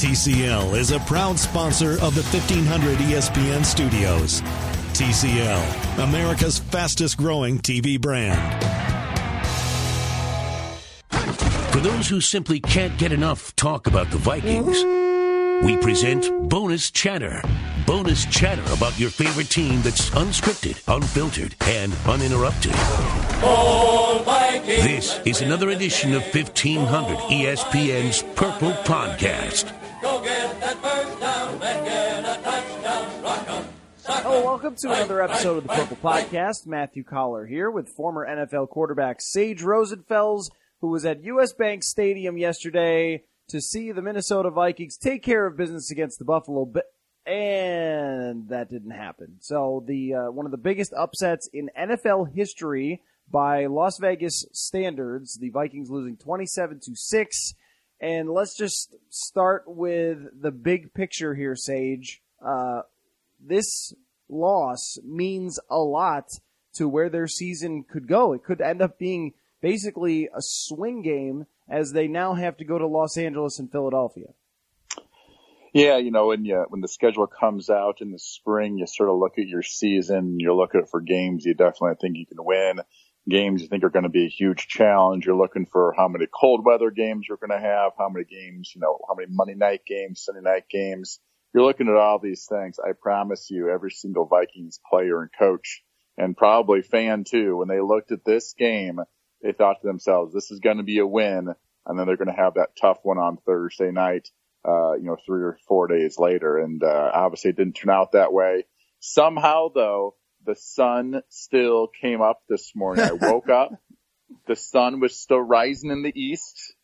TCL is a proud sponsor of the 1500 ESPN studios. TCL, America's fastest growing TV brand. For those who simply can't get enough talk about the Vikings, we present Bonus Chatter. Bonus chatter about your favorite team that's unscripted, unfiltered, and uninterrupted. This is another edition of 1500 ESPN's Purple Podcast. Welcome to another episode of the Purple Podcast. Matthew Coller here with former NFL quarterback Sage Rosenfels, who was at US Bank Stadium yesterday to see the Minnesota Vikings take care of business against the Buffalo Bills. And that didn't happen. So the uh, one of the biggest upsets in NFL history by Las Vegas standards, the Vikings losing 27 to 6. And let's just start with the big picture here, Sage. Uh, this loss means a lot to where their season could go. It could end up being basically a swing game as they now have to go to Los Angeles and Philadelphia. Yeah, you know, when you when the schedule comes out in the spring, you sort of look at your season. You look at it for games you definitely think you can win. Games you think are going to be a huge challenge. You're looking for how many cold weather games you're going to have, how many games, you know, how many Monday night games, Sunday night games. You're looking at all these things. I promise you, every single Vikings player and coach, and probably fan too, when they looked at this game, they thought to themselves, "This is going to be a win," and then they're going to have that tough one on Thursday night uh, you know, three or four days later. And, uh, obviously it didn't turn out that way. Somehow though, the sun still came up this morning. I woke up, the sun was still rising in the east.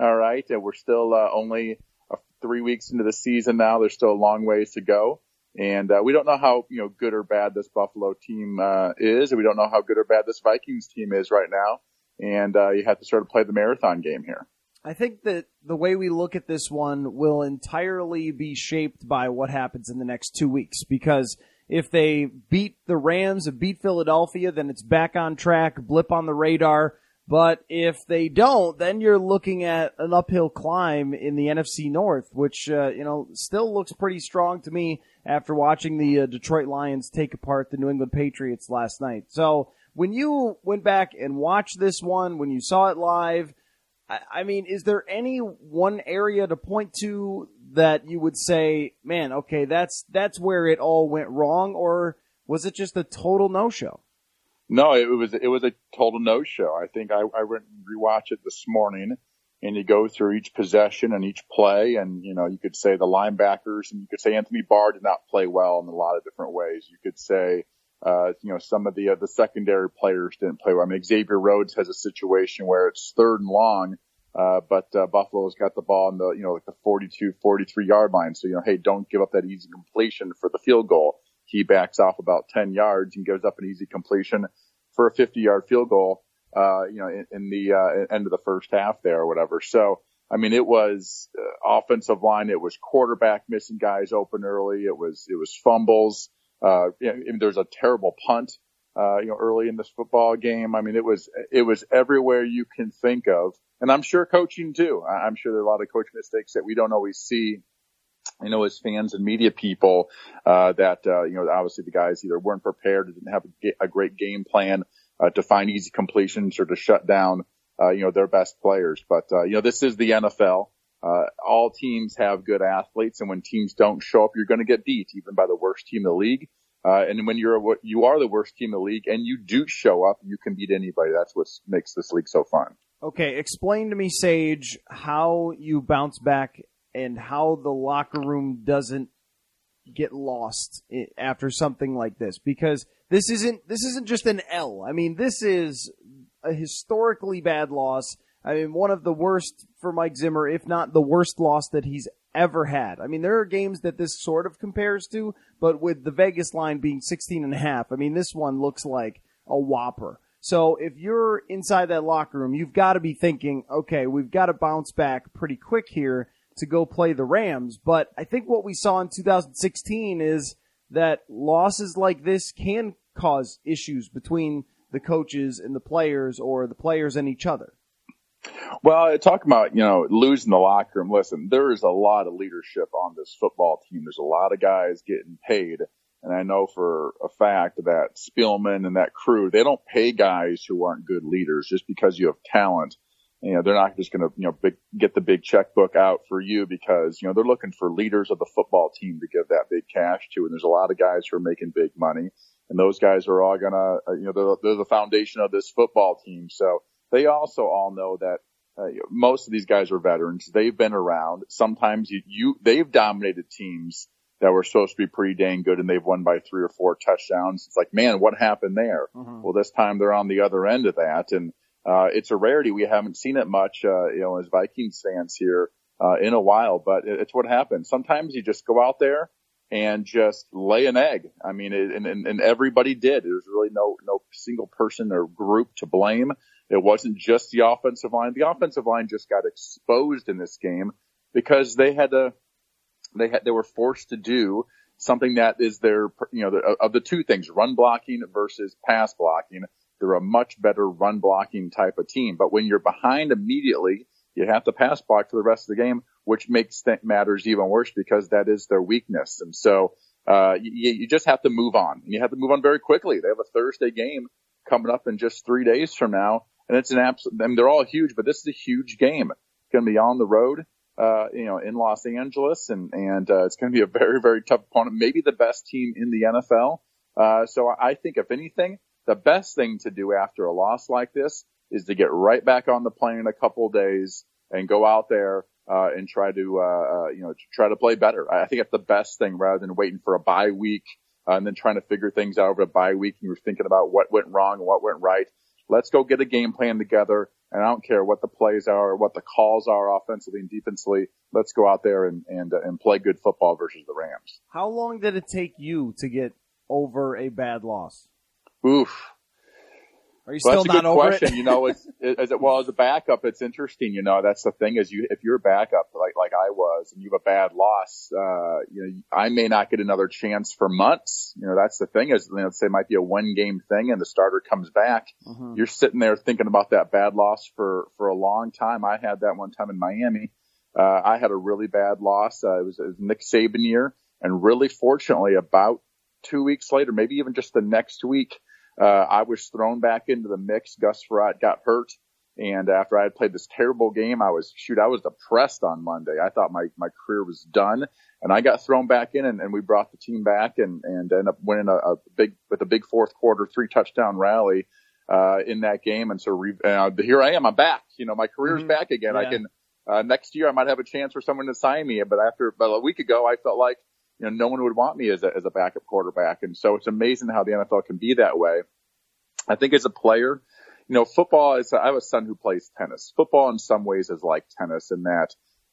All right. And we're still, uh, only three weeks into the season now. There's still a long ways to go. And, uh, we don't know how, you know, good or bad this Buffalo team, uh, is. And we don't know how good or bad this Vikings team is right now. And, uh, you have to sort of play the marathon game here. I think that the way we look at this one will entirely be shaped by what happens in the next two weeks because if they beat the Rams and beat Philadelphia, then it's back on track, blip on the radar. But if they don't, then you're looking at an uphill climb in the NFC North, which, uh, you know, still looks pretty strong to me after watching the uh, Detroit Lions take apart the New England Patriots last night. So when you went back and watched this one, when you saw it live, I, I mean, is there any one area to point to that you would say, man, okay, that's, that's where it all went wrong, or was it just a total no-show? No, it was it was a total no show. I think I, I went and rewatched it this morning, and you go through each possession and each play, and you know you could say the linebackers, and you could say Anthony Barr did not play well in a lot of different ways. You could say uh, you know some of the uh, the secondary players didn't play well. I mean Xavier Rhodes has a situation where it's third and long, uh, but uh, Buffalo's got the ball in the you know like the 42, 43 yard line. So you know hey don't give up that easy completion for the field goal he backs off about 10 yards and gives up an easy completion for a 50 yard field goal, uh, you know, in, in the uh, end of the first half there or whatever. So, I mean, it was uh, offensive line. It was quarterback missing guys open early. It was, it was fumbles. Uh, you know, there was a terrible punt, uh, you know, early in this football game. I mean, it was, it was everywhere you can think of. And I'm sure coaching too. I'm sure there are a lot of coach mistakes that we don't always see you know, as fans and media people, uh, that, uh, you know, obviously the guys either weren't prepared or didn't have a, a great game plan, uh, to find easy completions or to shut down, uh, you know, their best players. But, uh, you know, this is the NFL. Uh, all teams have good athletes and when teams don't show up, you're going to get beat even by the worst team in the league. Uh, and when you're you are the worst team in the league and you do show up, you can beat anybody. That's what makes this league so fun. Okay, explain to me, Sage, how you bounce back and how the locker room doesn't get lost after something like this because this isn't this isn't just an L. I mean, this is a historically bad loss. I mean, one of the worst for Mike Zimmer, if not the worst loss that he's ever had. I mean, there are games that this sort of compares to, but with the Vegas line being 16 and a half, I mean, this one looks like a whopper. So if you're inside that locker room, you've got to be thinking, okay, we've got to bounce back pretty quick here to go play the Rams. But I think what we saw in 2016 is that losses like this can cause issues between the coaches and the players or the players and each other. Well, talk about, you know, losing the locker room. Listen, there is a lot of leadership on this football team. There's a lot of guys getting paid. And I know for a fact that Spielman and that crew, they don't pay guys who aren't good leaders just because you have talent. You know, they're not just going to, you know, big, get the big checkbook out for you because, you know, they're looking for leaders of the football team to give that big cash to. And there's a lot of guys who are making big money and those guys are all going to, uh, you know, they're, they're the foundation of this football team. So they also all know that uh, most of these guys are veterans. They've been around. Sometimes you, you, they've dominated teams that were supposed to be pretty dang good and they've won by three or four touchdowns. It's like, man, what happened there? Mm-hmm. Well, this time they're on the other end of that. And, uh, it's a rarity. We haven't seen it much, uh, you know, as Vikings fans here, uh, in a while, but it's what happens. Sometimes you just go out there and just lay an egg. I mean, it, and, and, and everybody did. There's really no, no single person or group to blame. It wasn't just the offensive line. The offensive line just got exposed in this game because they had to, they had, they were forced to do something that is their, you know, the, of the two things, run blocking versus pass blocking. They're a much better run blocking type of team. But when you're behind immediately, you have to pass block for the rest of the game, which makes matters even worse because that is their weakness. And so, uh, you, you just have to move on and you have to move on very quickly. They have a Thursday game coming up in just three days from now and it's an absolute. I mean, they're all huge, but this is a huge game. It's going to be on the road, uh, you know, in Los Angeles, and and uh, it's going to be a very very tough opponent. Maybe the best team in the NFL. Uh, so I think if anything, the best thing to do after a loss like this is to get right back on the plane in a couple of days and go out there uh, and try to, uh, uh, you know, try to play better. I think it's the best thing rather than waiting for a bye week uh, and then trying to figure things out over a bye week and you're thinking about what went wrong and what went right. Let's go get a game plan together. And I don't care what the plays are or what the calls are offensively and defensively. Let's go out there and, and, uh, and play good football versus the Rams. How long did it take you to get over a bad loss? Oof. Are you still well, not over question. it? you know, it's, as it, well, as a backup, it's interesting. You know, that's the thing is you, if you're a backup like, like I was and you have a bad loss, uh, you know, I may not get another chance for months. You know, that's the thing is, you know, say it might be a one game thing and the starter comes back. Mm-hmm. You're sitting there thinking about that bad loss for, for a long time. I had that one time in Miami. Uh, I had a really bad loss. Uh, it was, it was Nick Saban year and really fortunately about two weeks later, maybe even just the next week, uh, I was thrown back into the mix. Gus Frerotte got hurt. And after I had played this terrible game, I was, shoot, I was depressed on Monday. I thought my, my career was done and I got thrown back in and, and we brought the team back and, and ended up winning a, a big, with a big fourth quarter, three touchdown rally, uh, in that game. And so re, uh, here I am, I'm back. You know, my career's mm-hmm. back again. Yeah. I can, uh, next year I might have a chance for someone to sign me. But after about a week ago, I felt like, you know, no one would want me as a, as a backup quarterback. And so it's amazing how the NFL can be that way. I think as a player, you know, football is, I have a son who plays tennis. Football in some ways is like tennis in that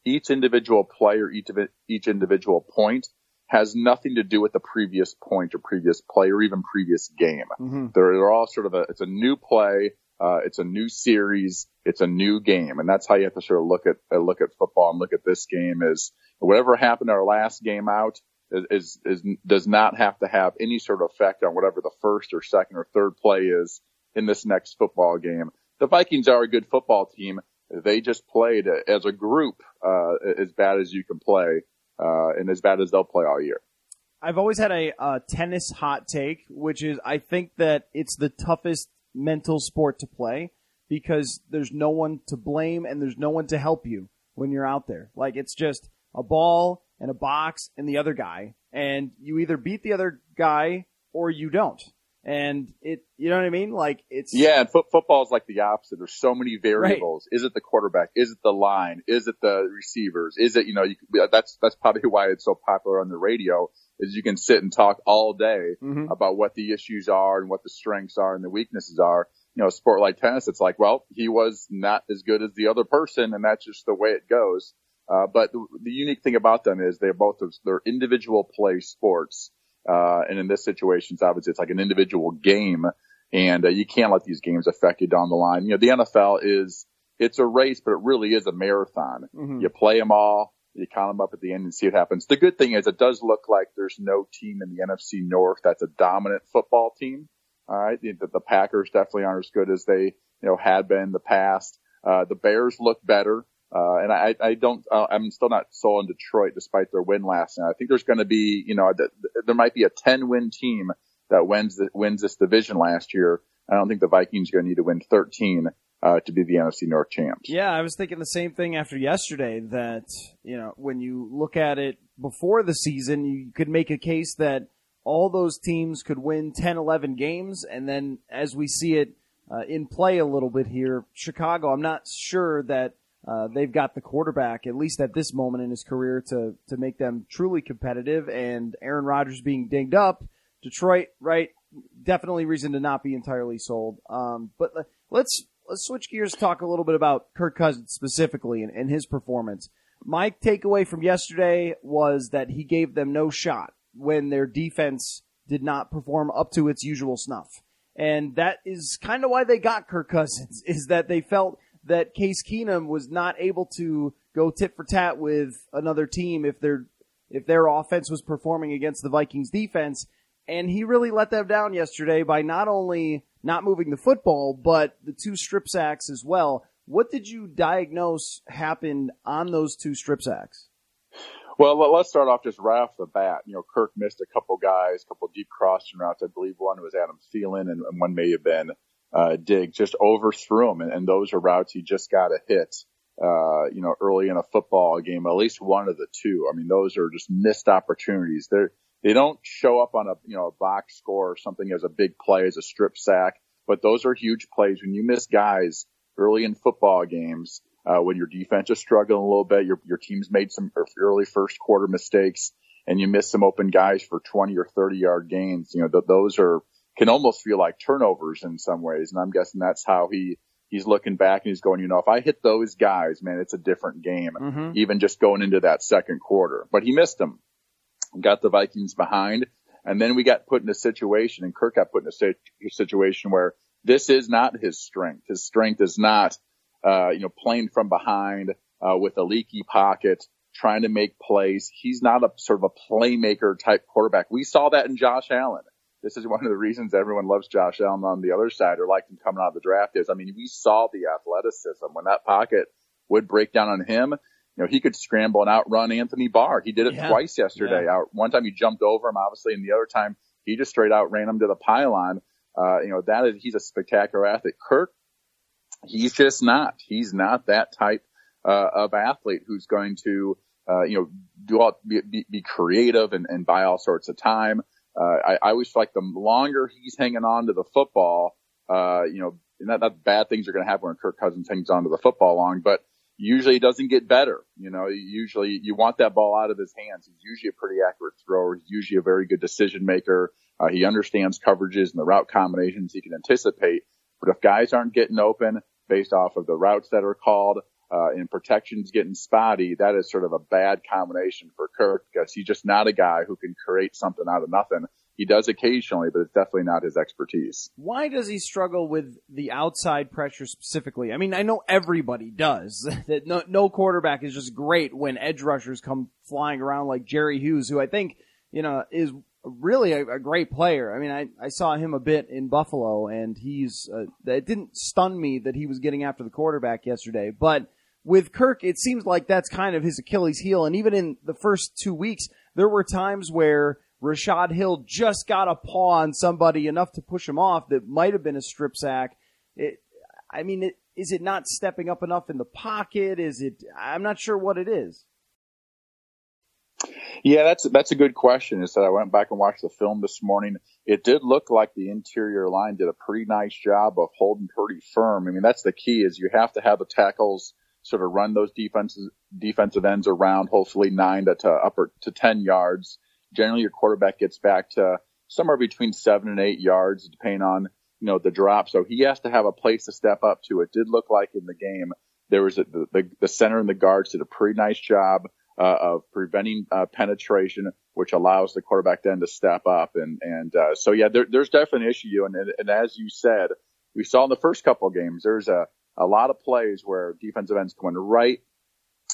each individual player, each of it, each individual point has nothing to do with the previous point or previous play or even previous game. Mm-hmm. They're, they're all sort of a, it's a new play. Uh, it's a new series. It's a new game. And that's how you have to sort of look at, uh, look at football and look at this game is whatever happened in our last game out is, is, does not have to have any sort of effect on whatever the first or second or third play is in this next football game. The Vikings are a good football team. They just played as a group, uh, as bad as you can play, uh, and as bad as they'll play all year. I've always had a, a tennis hot take, which is I think that it's the toughest mental sport to play because there's no one to blame and there's no one to help you when you're out there. Like it's just a ball and a box and the other guy, and you either beat the other guy or you don't. And it, you know what I mean? Like it's yeah. And foot, football is like the opposite. There's so many variables. Right. Is it the quarterback? Is it the line? Is it the receivers? Is it you know? You, that's that's probably why it's so popular on the radio. Is you can sit and talk all day mm-hmm. about what the issues are and what the strengths are and the weaknesses are. You know, a sport like tennis, it's like, well, he was not as good as the other person, and that's just the way it goes. Uh, but the, the, unique thing about them is they're both they're individual play sports, uh, and in this situation, it's obviously it's like an individual game, and uh, you can't let these games affect you down the line. You know, the NFL is it's a race, but it really is a marathon. Mm-hmm. You play them all, you count them up at the end and see what happens. The good thing is it does look like there's no team in the NFC North that's a dominant football team. All right, the, the Packers definitely aren't as good as they you know had been in the past. Uh, the Bears look better. Uh, and I, I don't, uh, I'm still not sold on Detroit despite their win last night. I think there's going to be, you know, there might be a 10 win team that wins, the, wins this division last year. I don't think the Vikings are going to need to win 13 uh, to be the NFC North champs. Yeah, I was thinking the same thing after yesterday that, you know, when you look at it before the season, you could make a case that all those teams could win 10, 11 games. And then as we see it uh, in play a little bit here, Chicago, I'm not sure that uh, they've got the quarterback, at least at this moment in his career, to, to make them truly competitive. And Aaron Rodgers being dinged up, Detroit, right? Definitely reason to not be entirely sold. Um, but let's let's switch gears. Talk a little bit about Kirk Cousins specifically and, and his performance. My takeaway from yesterday was that he gave them no shot when their defense did not perform up to its usual snuff. And that is kind of why they got Kirk Cousins, is that they felt that Case Keenum was not able to go tit for tat with another team if their if their offense was performing against the Vikings defense. And he really let them down yesterday by not only not moving the football, but the two strip sacks as well. What did you diagnose happened on those two strip sacks? Well, let's start off just right off the bat. You know, Kirk missed a couple guys, a couple deep crossing routes. I believe one was Adam Thielen and, and one may have been uh, Dig. Just overthrew him, and, and those are routes he just got to hit. Uh, you know, early in a football game, at least one of the two. I mean, those are just missed opportunities. They're, they don't show up on a, you know, a box score or something as a big play, as a strip sack, but those are huge plays. When you miss guys early in football games, uh, when your defense is struggling a little bit, your, your team's made some early first quarter mistakes and you miss some open guys for 20 or 30 yard gains, you know, th- those are, can almost feel like turnovers in some ways. And I'm guessing that's how he, he's looking back and he's going, you know, if I hit those guys, man, it's a different game, mm-hmm. even just going into that second quarter. But he missed them, got the Vikings behind. And then we got put in a situation and Kirk got put in a situation where this is not his strength. His strength is not uh, you know, playing from behind uh, with a leaky pocket, trying to make plays. He's not a sort of a playmaker type quarterback. We saw that in Josh Allen. This is one of the reasons everyone loves Josh Allen on the other side or liked him coming out of the draft is, I mean, we saw the athleticism when that pocket would break down on him. You know, he could scramble and outrun Anthony Barr. He did it yeah. twice yesterday. Yeah. Out one time he jumped over him, obviously, and the other time he just straight out ran him to the pylon. Uh, you know, that is, he's a spectacular athlete. Kirk he's just not. He's not that type uh, of athlete who's going to, uh, you know, do all, be, be creative and, and buy all sorts of time. Uh, I, I always feel like the longer he's hanging on to the football, uh, you know, not, not bad things are going to happen when Kirk Cousins hangs on to the football long, but usually it doesn't get better. You know, usually you want that ball out of his hands. He's usually a pretty accurate thrower. He's usually a very good decision maker. Uh, he understands coverages and the route combinations he can anticipate. But if guys aren't getting open, based off of the routes that are called, uh, and protections getting spotty, that is sort of a bad combination for Kirk because he's just not a guy who can create something out of nothing. He does occasionally, but it's definitely not his expertise. Why does he struggle with the outside pressure specifically? I mean, I know everybody does. that no, no quarterback is just great when edge rushers come flying around like Jerry Hughes, who I think, you know, is really a, a, great player. I mean, I, I saw him a bit in Buffalo, and he's uh, it didn't stun me that he was getting after the quarterback yesterday. But with Kirk, it seems like that's kind of his Achilles heel. And even in the first two weeks, there were times where Rashad Hill just got a paw on somebody enough to push him off that might have been a strip sack. It, I mean, it, is it not stepping up enough in the pocket? Is it? I'm not sure what it is. Yeah, that's that's a good question. Is that I went back and watched the film this morning. It did look like the interior line did a pretty nice job of holding pretty firm. I mean, that's the key is you have to have the tackles sort of run those defenses defensive ends around, hopefully nine to, to upper to ten yards. Generally, your quarterback gets back to somewhere between seven and eight yards, depending on you know the drop. So he has to have a place to step up to. It did look like in the game there was a, the, the center and the guards did a pretty nice job uh, of preventing uh, penetration, which allows the quarterback then to step up. And and uh, so yeah, there, there's definitely an issue. And, and as you said, we saw in the first couple of games, there's a a lot of plays where defensive ends going right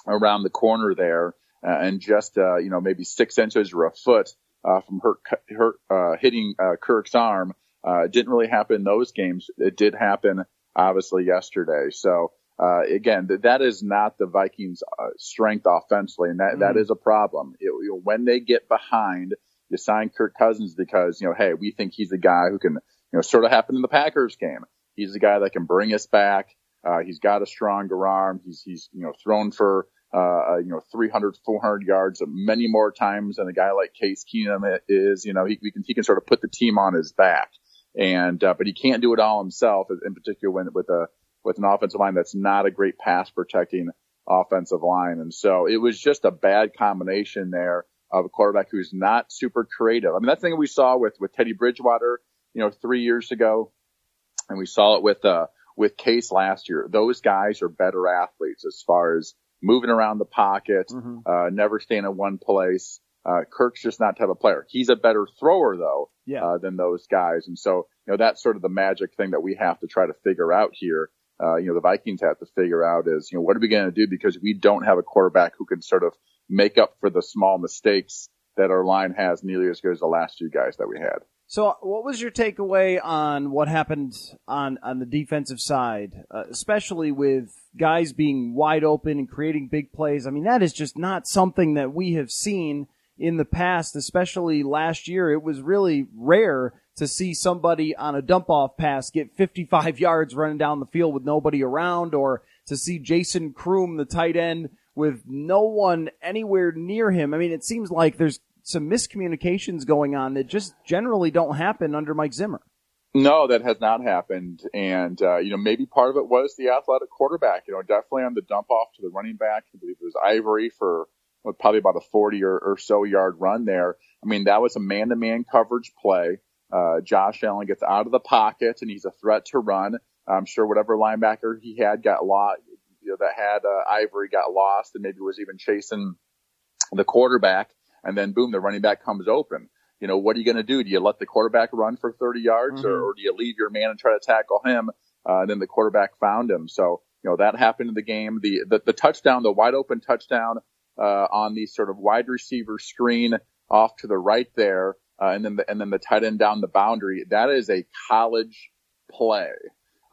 around the corner there, uh, and just uh, you know maybe six inches or a foot uh, from hurt, hurt uh, hitting uh, Kirk's arm. Uh, it didn't really happen in those games. It did happen obviously yesterday. So uh, again, th- that is not the Vikings' uh, strength offensively, and that, mm. that mm-hmm. is a problem. It, you know, when they get behind, you sign Kirk Cousins because you know, hey, we think he's the guy who can, you know, sort of happened in the Packers game. He's the guy that can bring us back. Uh, he's got a stronger arm. He's he's you know thrown for uh, uh you know 300, 400 yards many more times than a guy like Case Keenum is. You know, he, he can he can sort of put the team on his back, and uh, but he can't do it all himself. In particular, when with a with an offensive line that's not a great pass protecting offensive line. And so it was just a bad combination there of a quarterback who's not super creative. I mean, that's thing we saw with, with Teddy Bridgewater, you know, three years ago. And we saw it with, uh, with Case last year. Those guys are better athletes as far as moving around the pocket, mm-hmm. uh, never staying in one place. Uh, Kirk's just not type of player. He's a better thrower though, yeah. uh, than those guys. And so, you know, that's sort of the magic thing that we have to try to figure out here uh, you know, the Vikings have to figure out is, you know, what are we going to do because we don't have a quarterback who can sort of make up for the small mistakes that our line has nearly as good as the last few guys that we had. So, what was your takeaway on what happened on on the defensive side, uh, especially with guys being wide open and creating big plays? I mean, that is just not something that we have seen in the past, especially last year. It was really rare to see somebody on a dump off pass get 55 yards running down the field with nobody around or to see Jason Croom, the tight end, with no one anywhere near him. I mean, it seems like there's some miscommunications going on that just generally don't happen under Mike Zimmer. No, that has not happened. And, uh, you know, maybe part of it was the athletic quarterback, you know, definitely on the dump off to the running back. I believe it was Ivory for probably about a 40 or, or so yard run there. I mean, that was a man to man coverage play. Uh, Josh Allen gets out of the pocket and he's a threat to run. I'm sure whatever linebacker he had got lost, you know, that had uh, Ivory got lost and maybe was even chasing the quarterback. And then boom, the running back comes open. You know, what are you going to do? Do you let the quarterback run for 30 yards mm-hmm. or, or, do you leave your man and try to tackle him? Uh, and then the quarterback found him. So, you know, that happened in the game. The, the, the touchdown, the wide open touchdown, uh, on the sort of wide receiver screen off to the right there uh, and then the, and then the tight end down the boundary. That is a college play.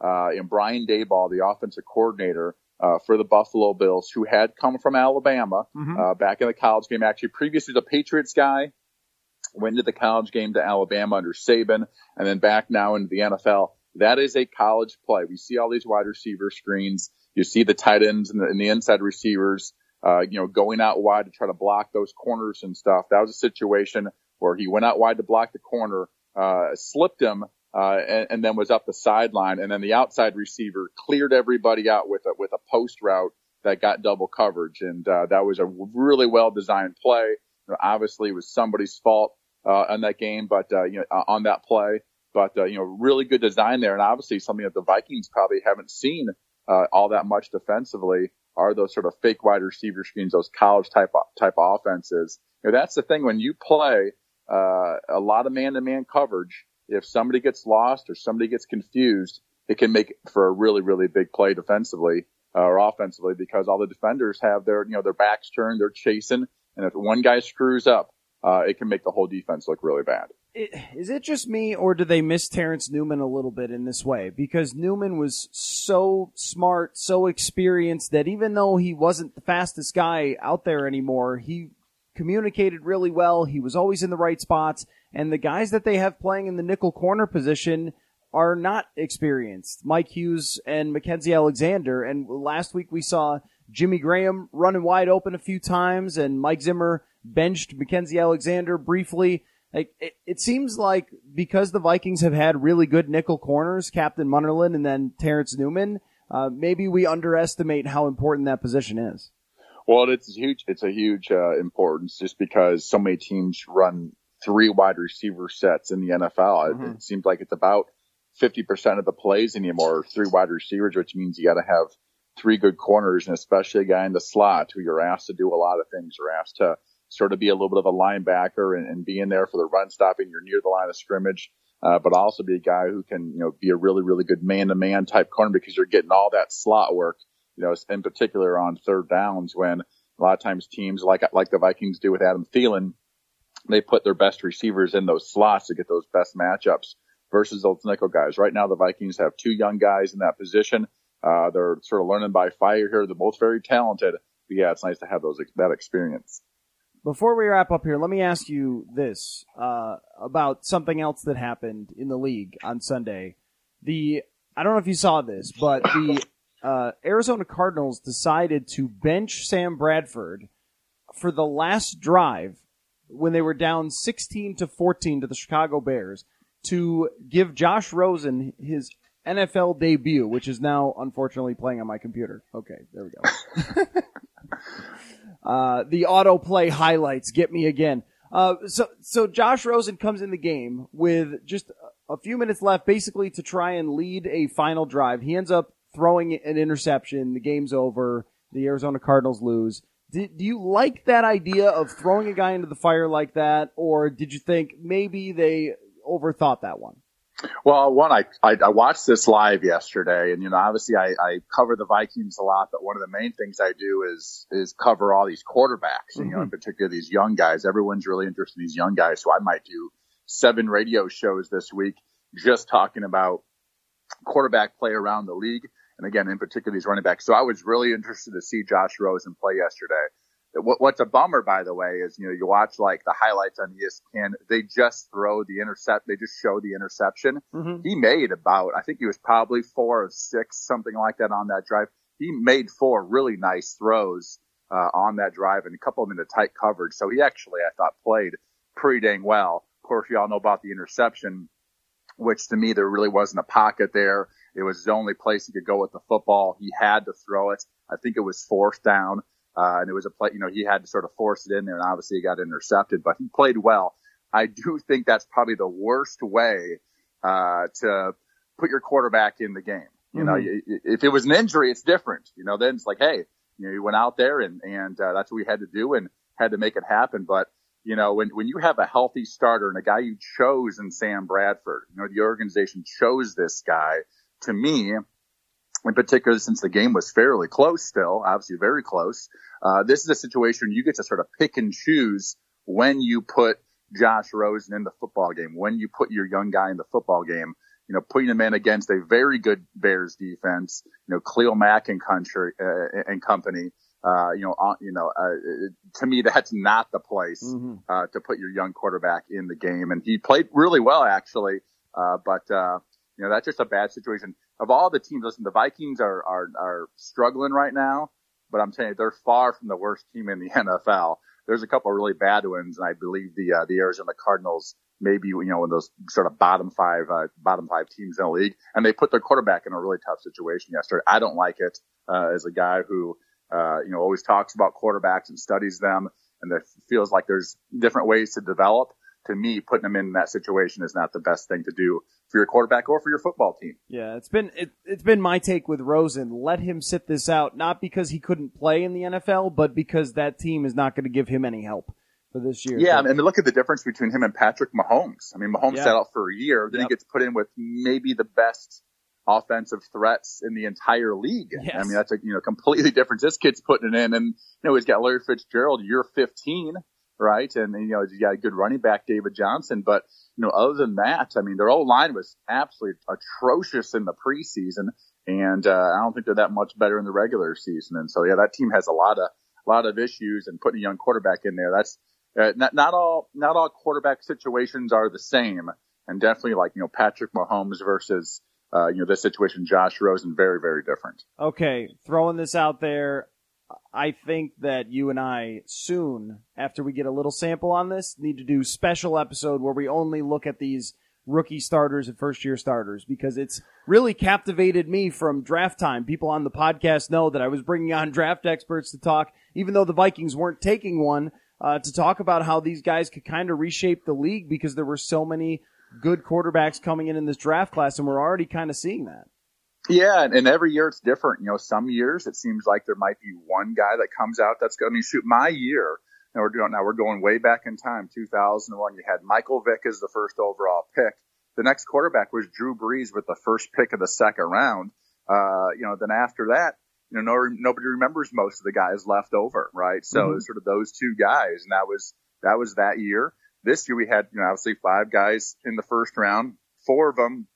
Uh, and Brian Daboll, the offensive coordinator uh, for the Buffalo Bills, who had come from Alabama mm-hmm. uh, back in the college game, actually previously the Patriots guy, went to the college game to Alabama under Saban, and then back now into the NFL. That is a college play. We see all these wide receiver screens. You see the tight ends and the, and the inside receivers, uh, you know, going out wide to try to block those corners and stuff. That was a situation where he went out wide to block the corner, uh, slipped him, uh, and, and, then was up the sideline, and then the outside receiver cleared everybody out with a with a post route that got double coverage, and uh, that was a really well designed play. You know, obviously, it was somebody's fault uh, in that game, but uh, you know on that play, but uh, you know really good design there, and obviously something that the Vikings probably haven't seen uh all that much defensively are those sort of fake wide receiver screens, those college type type offenses. You know, that's the thing when you play uh, a lot of man-to-man coverage. If somebody gets lost or somebody gets confused, it can make for a really, really big play defensively uh, or offensively because all the defenders have their, you know, their backs turned, they're chasing, and if one guy screws up, uh, it can make the whole defense look really bad. Is it just me, or do they miss Terrence Newman a little bit in this way? Because Newman was so smart, so experienced that even though he wasn't the fastest guy out there anymore, he communicated really well. He was always in the right spots. And the guys that they have playing in the nickel corner position are not experienced. Mike Hughes and Mackensie Alexander. And last week we saw Jimmy Graham running wide open a few times and Mike Zimmer benched Mackensie Alexander briefly. Like, it, it seems like because the Vikings have had really good nickel corners, Captain Munnerlyn and then Terrence Newman, uh, maybe we underestimate how important that position is. Well, it's huge. It's a huge uh, importance just because so many teams run three wide receiver sets in the NFL. Mm-hmm. It, it seems like it's about 50% of the plays anymore, three wide receivers, which means you got to have three good corners and especially a guy in the slot who you're asked to do a lot of things. You're asked to sort of be a little bit of a linebacker and, and be in there for the run stopping. You're near the line of scrimmage, uh, but also be a guy who can, you know, be a really, really good man to man type corner because you're getting all that slot work you know, in particular on third downs when a lot of times teams like, like the Vikings do with Adam Thielen, they put their best receivers in those slots to get those best matchups versus those nickel guys. Right now, the Vikings have two young guys in that position. Uh, they're sort of learning by fire here. They're both very talented. But yeah, it's nice to have those that experience. Before we wrap up here, let me ask you this uh, about something else that happened in the league on Sunday. The I don't know if you saw this, but the uh, Arizona Cardinals decided to bench Sam Bradford for the last drive when they were down 16 to 14 to the Chicago Bears to give Josh Rosen his NFL debut, which is now unfortunately playing on my computer. Okay, there we go. uh, the autoplay highlights get me again. Uh, so, so Josh Rosen comes in the game with just a few minutes left, basically to try and lead a final drive. He ends up throwing an interception. The game's over. The Arizona Cardinals lose. Did, do you like that idea of throwing a guy into the fire like that, or did you think maybe they overthought that one? Well, one, I, I, I watched this live yesterday, and you know, obviously, I, I cover the Vikings a lot, but one of the main things I do is is cover all these quarterbacks, mm-hmm. you know, in particular these young guys. Everyone's really interested in these young guys, so I might do seven radio shows this week just talking about quarterback play around the league, and again, in particular these running backs. So I was really interested to see Josh Rosen play yesterday what's a bummer, by the way, is you know you watch like the highlights on ESPN. They just throw the intercept. They just show the interception. Mm-hmm. He made about, I think he was probably four or six, something like that on that drive. He made four really nice throws uh, on that drive, and a couple of them into tight coverage. So he actually, I thought, played pretty dang well. Of course, you all know about the interception, which to me there really wasn't a pocket there. It was the only place he could go with the football. He had to throw it. I think it was fourth down. Uh, and it was a play, you know, he had to sort of force it in there and obviously he got intercepted, but he played well. I do think that's probably the worst way, uh, to put your quarterback in the game. You mm-hmm. know, if it was an injury, it's different. You know, then it's like, hey, you know, you went out there and, and, uh, that's what we had to do and had to make it happen. But, you know, when, when you have a healthy starter and a guy you chose in Sam Bradford, you know, the organization chose this guy to me, in particular, since the game was fairly close still, obviously very close. Uh, this is a situation you get to sort of pick and choose when you put Josh Rosen in the football game, when you put your young guy in the football game, you know, putting him in against a very good Bears defense, you know, Khalil Mack and country, uh, and company. Uh, you know, uh, you know, uh, to me, that's not the place, mm-hmm. uh, to put your young quarterback in the game. And he played really well, actually. Uh, but, uh, you know, that's just a bad situation of all the teams, listen, the Vikings are, are, are struggling right now, but I'm telling you, they're far from the worst team in the NFL. There's a couple of really bad ones, and I believe the, uh, the Arizona Cardinals maybe, you know, in those sort of bottom five, uh, bottom five teams in the league, and they put their quarterback in a really tough situation yesterday. I don't like it, uh, as a guy who, uh, you know, always talks about quarterbacks and studies them, and that feels like there's different ways to develop to me, putting them in that situation is not the best thing to do for your quarterback or for your football team. Yeah, it's been it, it's been my take with Rosen. Let him sit this out, not because he couldn't play in the NFL, but because that team is not going to give him any help for this year. Yeah, but, and look at the difference between him and Patrick Mahomes. I mean, Mahomes yeah. sat out for a year, then yep. he gets put in with maybe the best offensive threats in the entire league. Yes. I mean, that's a you know completely different. This kid's putting it in, and you know he's got Larry Fitzgerald, year 15 right? And, you know, you got a good running back, David Johnson. But, you know, other than that, I mean, their old line was absolutely atrocious in the preseason. And, uh, I don't think they're that much better in the regular season. And so, yeah, that team has a lot of, a lot of issues and putting a young quarterback in there. That's, uh, not, not all, not all quarterback situations are the same. And definitely like, you know, Patrick Mahomes versus, uh, you know, this situation, Josh Rosen, very, very different. Okay. Throwing this out there. I think that you and I soon, after we get a little sample on this, need to do special episode where we only look at these rookie starters and first year starters because it's really captivated me from draft time. People on the podcast know that I was bringing on draft experts to talk, even though the Vikings weren't taking one, uh, to talk about how these guys could kind of reshape the league because there were so many good quarterbacks coming in in this draft class, and we're already kind of seeing that. Yeah, and, and every year it's different. You know, some years it seems like there might be one guy that comes out that's going. I mean, shoot, my year. Now we're doing now we're going way back in time, 2001. You had Michael Vick as the first overall pick. The next quarterback was Drew Brees with the first pick of the second round. Uh, you know, then after that, you know, no, nobody remembers most of the guys left over, right? So mm-hmm. sort of those two guys, and that was that was that year. This year we had, you know, obviously five guys in the first round. Four of them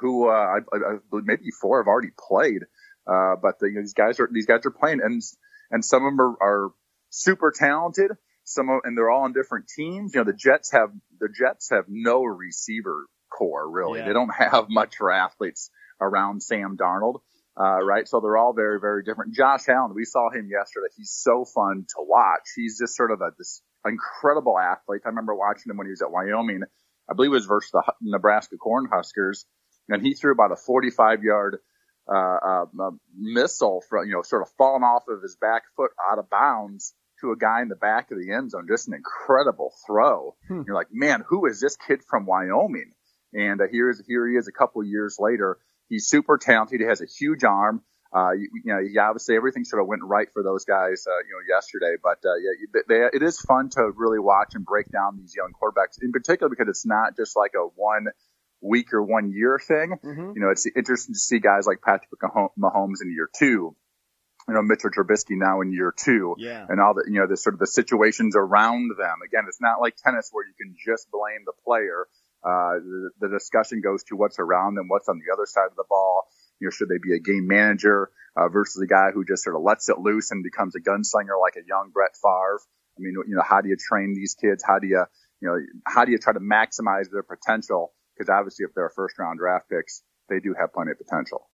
who uh, I, I, maybe four have already played. Uh, but the, you know, these guys are these guys are playing, and and some of them are, are super talented. Some of, and they're all on different teams. You know, the Jets have the Jets have no receiver corps really. Yeah. They don't have much for athletes around Sam Darnold. Uh, right. So they're all very, very different. Josh Allen, we saw him yesterday. He's so fun to watch. He's just sort of a, this incredible athlete. I remember watching him when he was at Wyoming. I believe it was versus the Nebraska Cornhuskers and he threw about a 45 yard, uh, uh, uh, missile from, you know, sort of falling off of his back foot out of bounds to a guy in the back of the end zone. Just an incredible throw. Hmm. You're like, man, who is this kid from Wyoming? And uh, here is here he is a couple years later. He's super talented. He has a huge arm. Uh, you, you know, he obviously everything sort of went right for those guys, uh, you know, yesterday. But uh, yeah, they, it is fun to really watch and break down these young quarterbacks, in particular because it's not just like a one week or one year thing. Mhm. You know, it's interesting to see guys like Patrick Maho- Mahomes in year two. You know, Mitchell Trubisky now in year two Yeah. and all the you know the sort of the situations around them. Again, it's not like tennis where you can just blame the player. Uh, the, the discussion goes to what's around them, what's on the other side of the ball. You know, should they be a game manager uh, versus a guy who just sort of lets it loose and becomes a gunslinger like a young Brett Favre? I mean, you know, how do you train these kids? How do you, you know, how do you try to maximize their potential? Because obviously, if they're first round draft picks, they do have plenty of potential.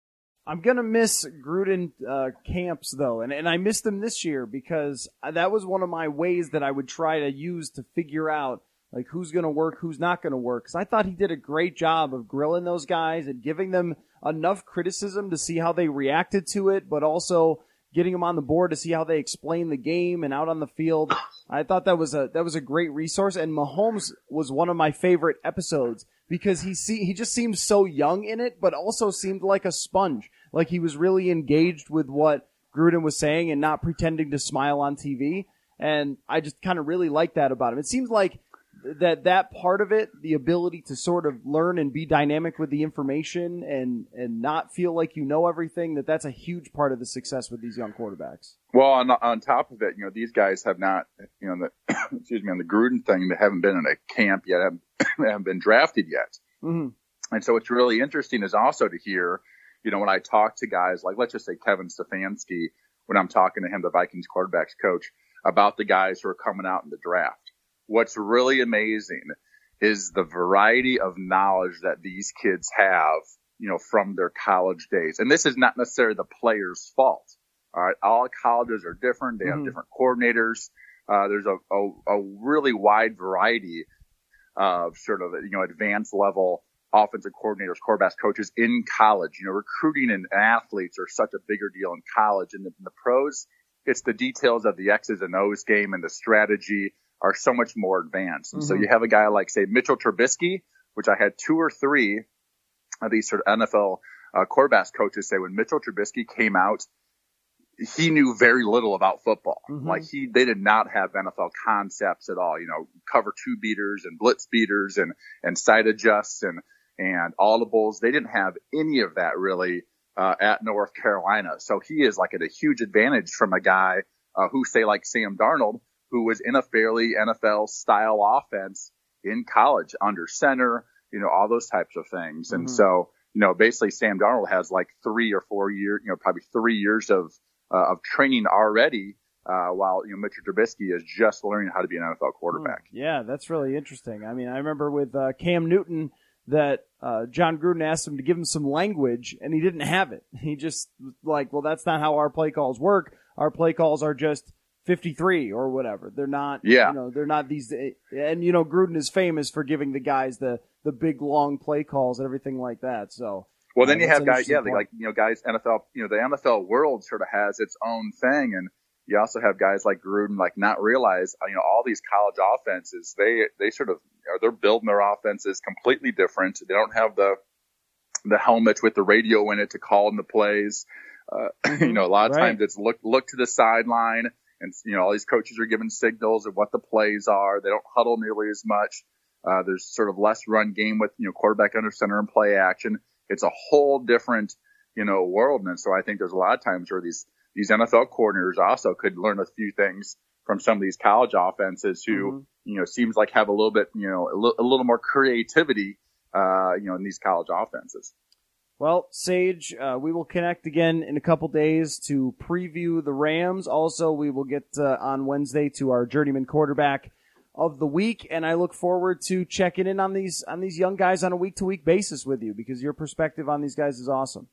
I'm gonna miss Gruden uh, camps though, and and I missed them this year because that was one of my ways that I would try to use to figure out like who's gonna work, who's not gonna work. Because I thought he did a great job of grilling those guys and giving them enough criticism to see how they reacted to it, but also getting them on the board to see how they explain the game and out on the field. I thought that was a that was a great resource, and Mahomes was one of my favorite episodes because he see he just seemed so young in it, but also seemed like a sponge. Like he was really engaged with what Gruden was saying and not pretending to smile on TV. And I just kind of really like that about him. It seems like that that part of it, the ability to sort of learn and be dynamic with the information and and not feel like you know everything, that that's a huge part of the success with these young quarterbacks. Well, on, on top of it, you know, these guys have not, you know, the, excuse me, on the Gruden thing, they haven't been in a camp yet, haven't, haven't been drafted yet. hmm And so what's really interesting is also to hear, you know, when I talk to guys like, let's just say Kevin Stefanski, when I'm talking to him, the Vikings quarterbacks coach, about the guys who are coming out in the draft. What's really amazing is the variety of knowledge that these kids have, you know, from their college days. And this is not necessarily the player's fault. All right. All colleges are different. They have Mhm. different coordinators. Uh, there's a, a, a really wide variety of sort of, you know, advanced level offensive coordinators, quarterbacks, coaches in college. You know, recruiting and athletes are such a bigger deal in college. And the, the pros, it's the details of the X's and O's game and the strategy are so much more advanced. And so Mhm. you have a guy like, say, Mitchell Trubisky, which I had two or three of these sort of NFL uh, quarterbacks coaches say when Mitchell Trubisky came out, he knew very little about football. Mhm. Like he, they did not have NFL concepts at all. You know, cover two beaters and blitz beaters and and side adjusts and and audibles. They didn't have any of that really uh, at North Carolina. So he is like at a huge advantage from a guy uh, who say like Sam Darnold, who was in a fairly NFL style offense in college under center. You know, all those types of things. And Mhm. so you know, basically Sam Darnold has like three or four years, you know, probably three years of uh, of training already, uh, while you know Mitchell Trubisky is just learning how to be an NFL quarterback. Yeah, that's really interesting. I mean, I remember with uh, Cam Newton that uh, Jon Gruden asked him to give him some language, and he didn't have it. He just was like, well, that's not how our play calls work. Our play calls are just 53 or whatever. They're not, Yeah. you know, they're not these. And you know, Gruden is famous for giving the guys the the big long play calls and everything like that. So. Well, then Uh, you have guys, yeah, like you know, guys NFL, you know, the NFL world sort of has its own thing, and you also have guys like Gruden, like not realize, you know, all these college offenses, they they sort of, know, they're building their offenses completely different. They don't have the the helmets with the radio in it to call in the plays. Uh, you know, a lot of Right. times it's look look to the sideline, and you know, all these coaches are giving signals of what the plays are. They don't huddle nearly as much. Uh, there's sort of less run game with you know quarterback under center and play action. It's a whole different you know world, and so I think there's a lot of times where these these NFL coordinators also could learn a few things from some of these college offenses who Mhm. you know seems like have a little bit you know a little more creativity uh, you know in these college offenses. Well, Sage, uh, we will connect again in a couple days to preview the Rams. Also, we will get uh, on Wednesday to our journeyman quarterback of the week, and I look forward to checking in on these on these young guys on a week to week basis with you because your perspective on these guys is awesome.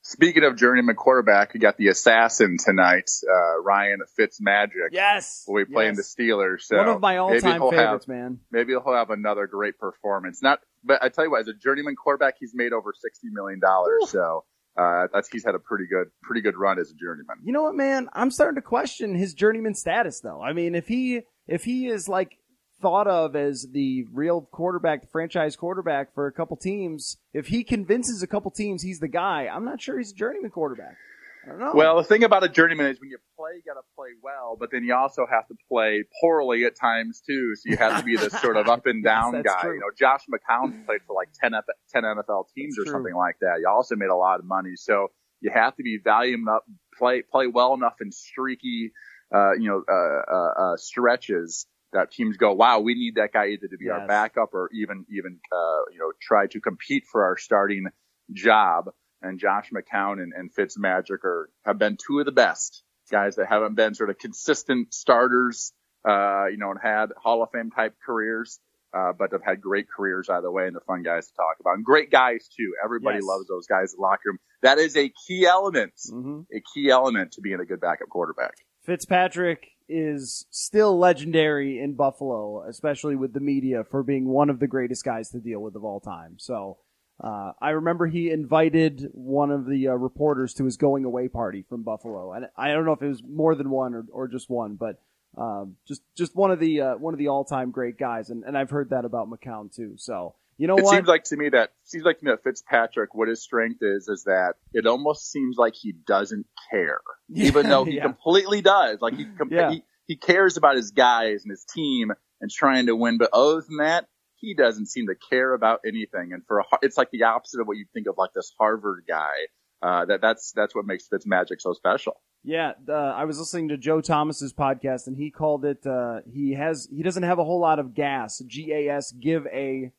Speaking of journeyman quarterback, you got the assassin tonight, uh, Ryan Fitzmagic. Yes, will be playing yes. the Steelers. So One of my all time favorites, have, man. Maybe he'll have another great performance. Not, but I tell you what, as a journeyman quarterback, he's made over sixty million dollars. So uh, that's he's had a pretty good, pretty good run as a journeyman. You know what, man? I'm starting to question his journeyman status, though. I mean, if he if he is like thought of as the real quarterback, the franchise quarterback for a couple teams, if he convinces a couple teams he's the guy, I'm not sure he's a journeyman quarterback. I don't know. Well, the thing about a journeyman is when you play, you got to play well, but then you also have to play poorly at times too. So you have to be this sort of up and down Yes, guy. true. You know, Josh McCown played for like 10, F- 10 NFL teams That's or true. something like that. You also made a lot of money. So you have to be volume up, play, play well enough in streaky, uh, you know, uh, uh, uh, stretches that teams go, wow, we need that guy either to be our backup or even, even, uh, you know, try to compete for our starting job. And Josh McCown and, and Fitzmagic are, have been two of the best guys that haven't been sort of consistent starters, uh, you know, and had Hall of Fame type careers, uh, but have had great careers either way and they're fun guys to talk about. And great guys too. Everybody Yes. loves those guys in the locker room. That is a key element, hmm a key element to being a good backup quarterback. Fitzpatrick is still legendary in Buffalo, especially with the media for being one of the greatest guys to deal with of all time. So. Uh, I remember he invited one of the uh, reporters to his going away party from Buffalo, and I don't know if it was more than one or, or just one, but um, just just one of the uh, one of the all time great guys, and, and I've heard that about McCown too. So you know It what? seems like to me that seems like to me that Fitzpatrick, what his strength is, is that it almost seems like he doesn't care, even though he Yeah. completely does. Like he, com- Yeah. he he cares about his guys and his team and trying to win, but other than that, he doesn't seem to care about anything. And for a, it's like the opposite of what you think of like this Harvard guy. Uh, that that's that's what makes Fitz Magic so special. Yeah, uh, I was listening to Joe Thomas's podcast, and he called it. Uh, he has he doesn't have a whole lot of gas. G A S. Give a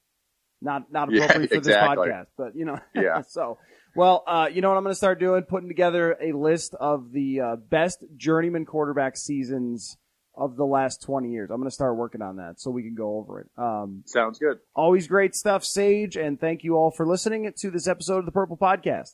not not Yeah, appropriate for this podcast, but you know. Yeah. so, well, uh, you know what I'm going to start doing? Putting together a list of the uh, best journeyman quarterback seasons of the last 20 years. I'm going to start working on that so we can go over it. Um, Sounds good. always great stuff, Sage, and thank you all for listening to this episode of the Purple Podcast.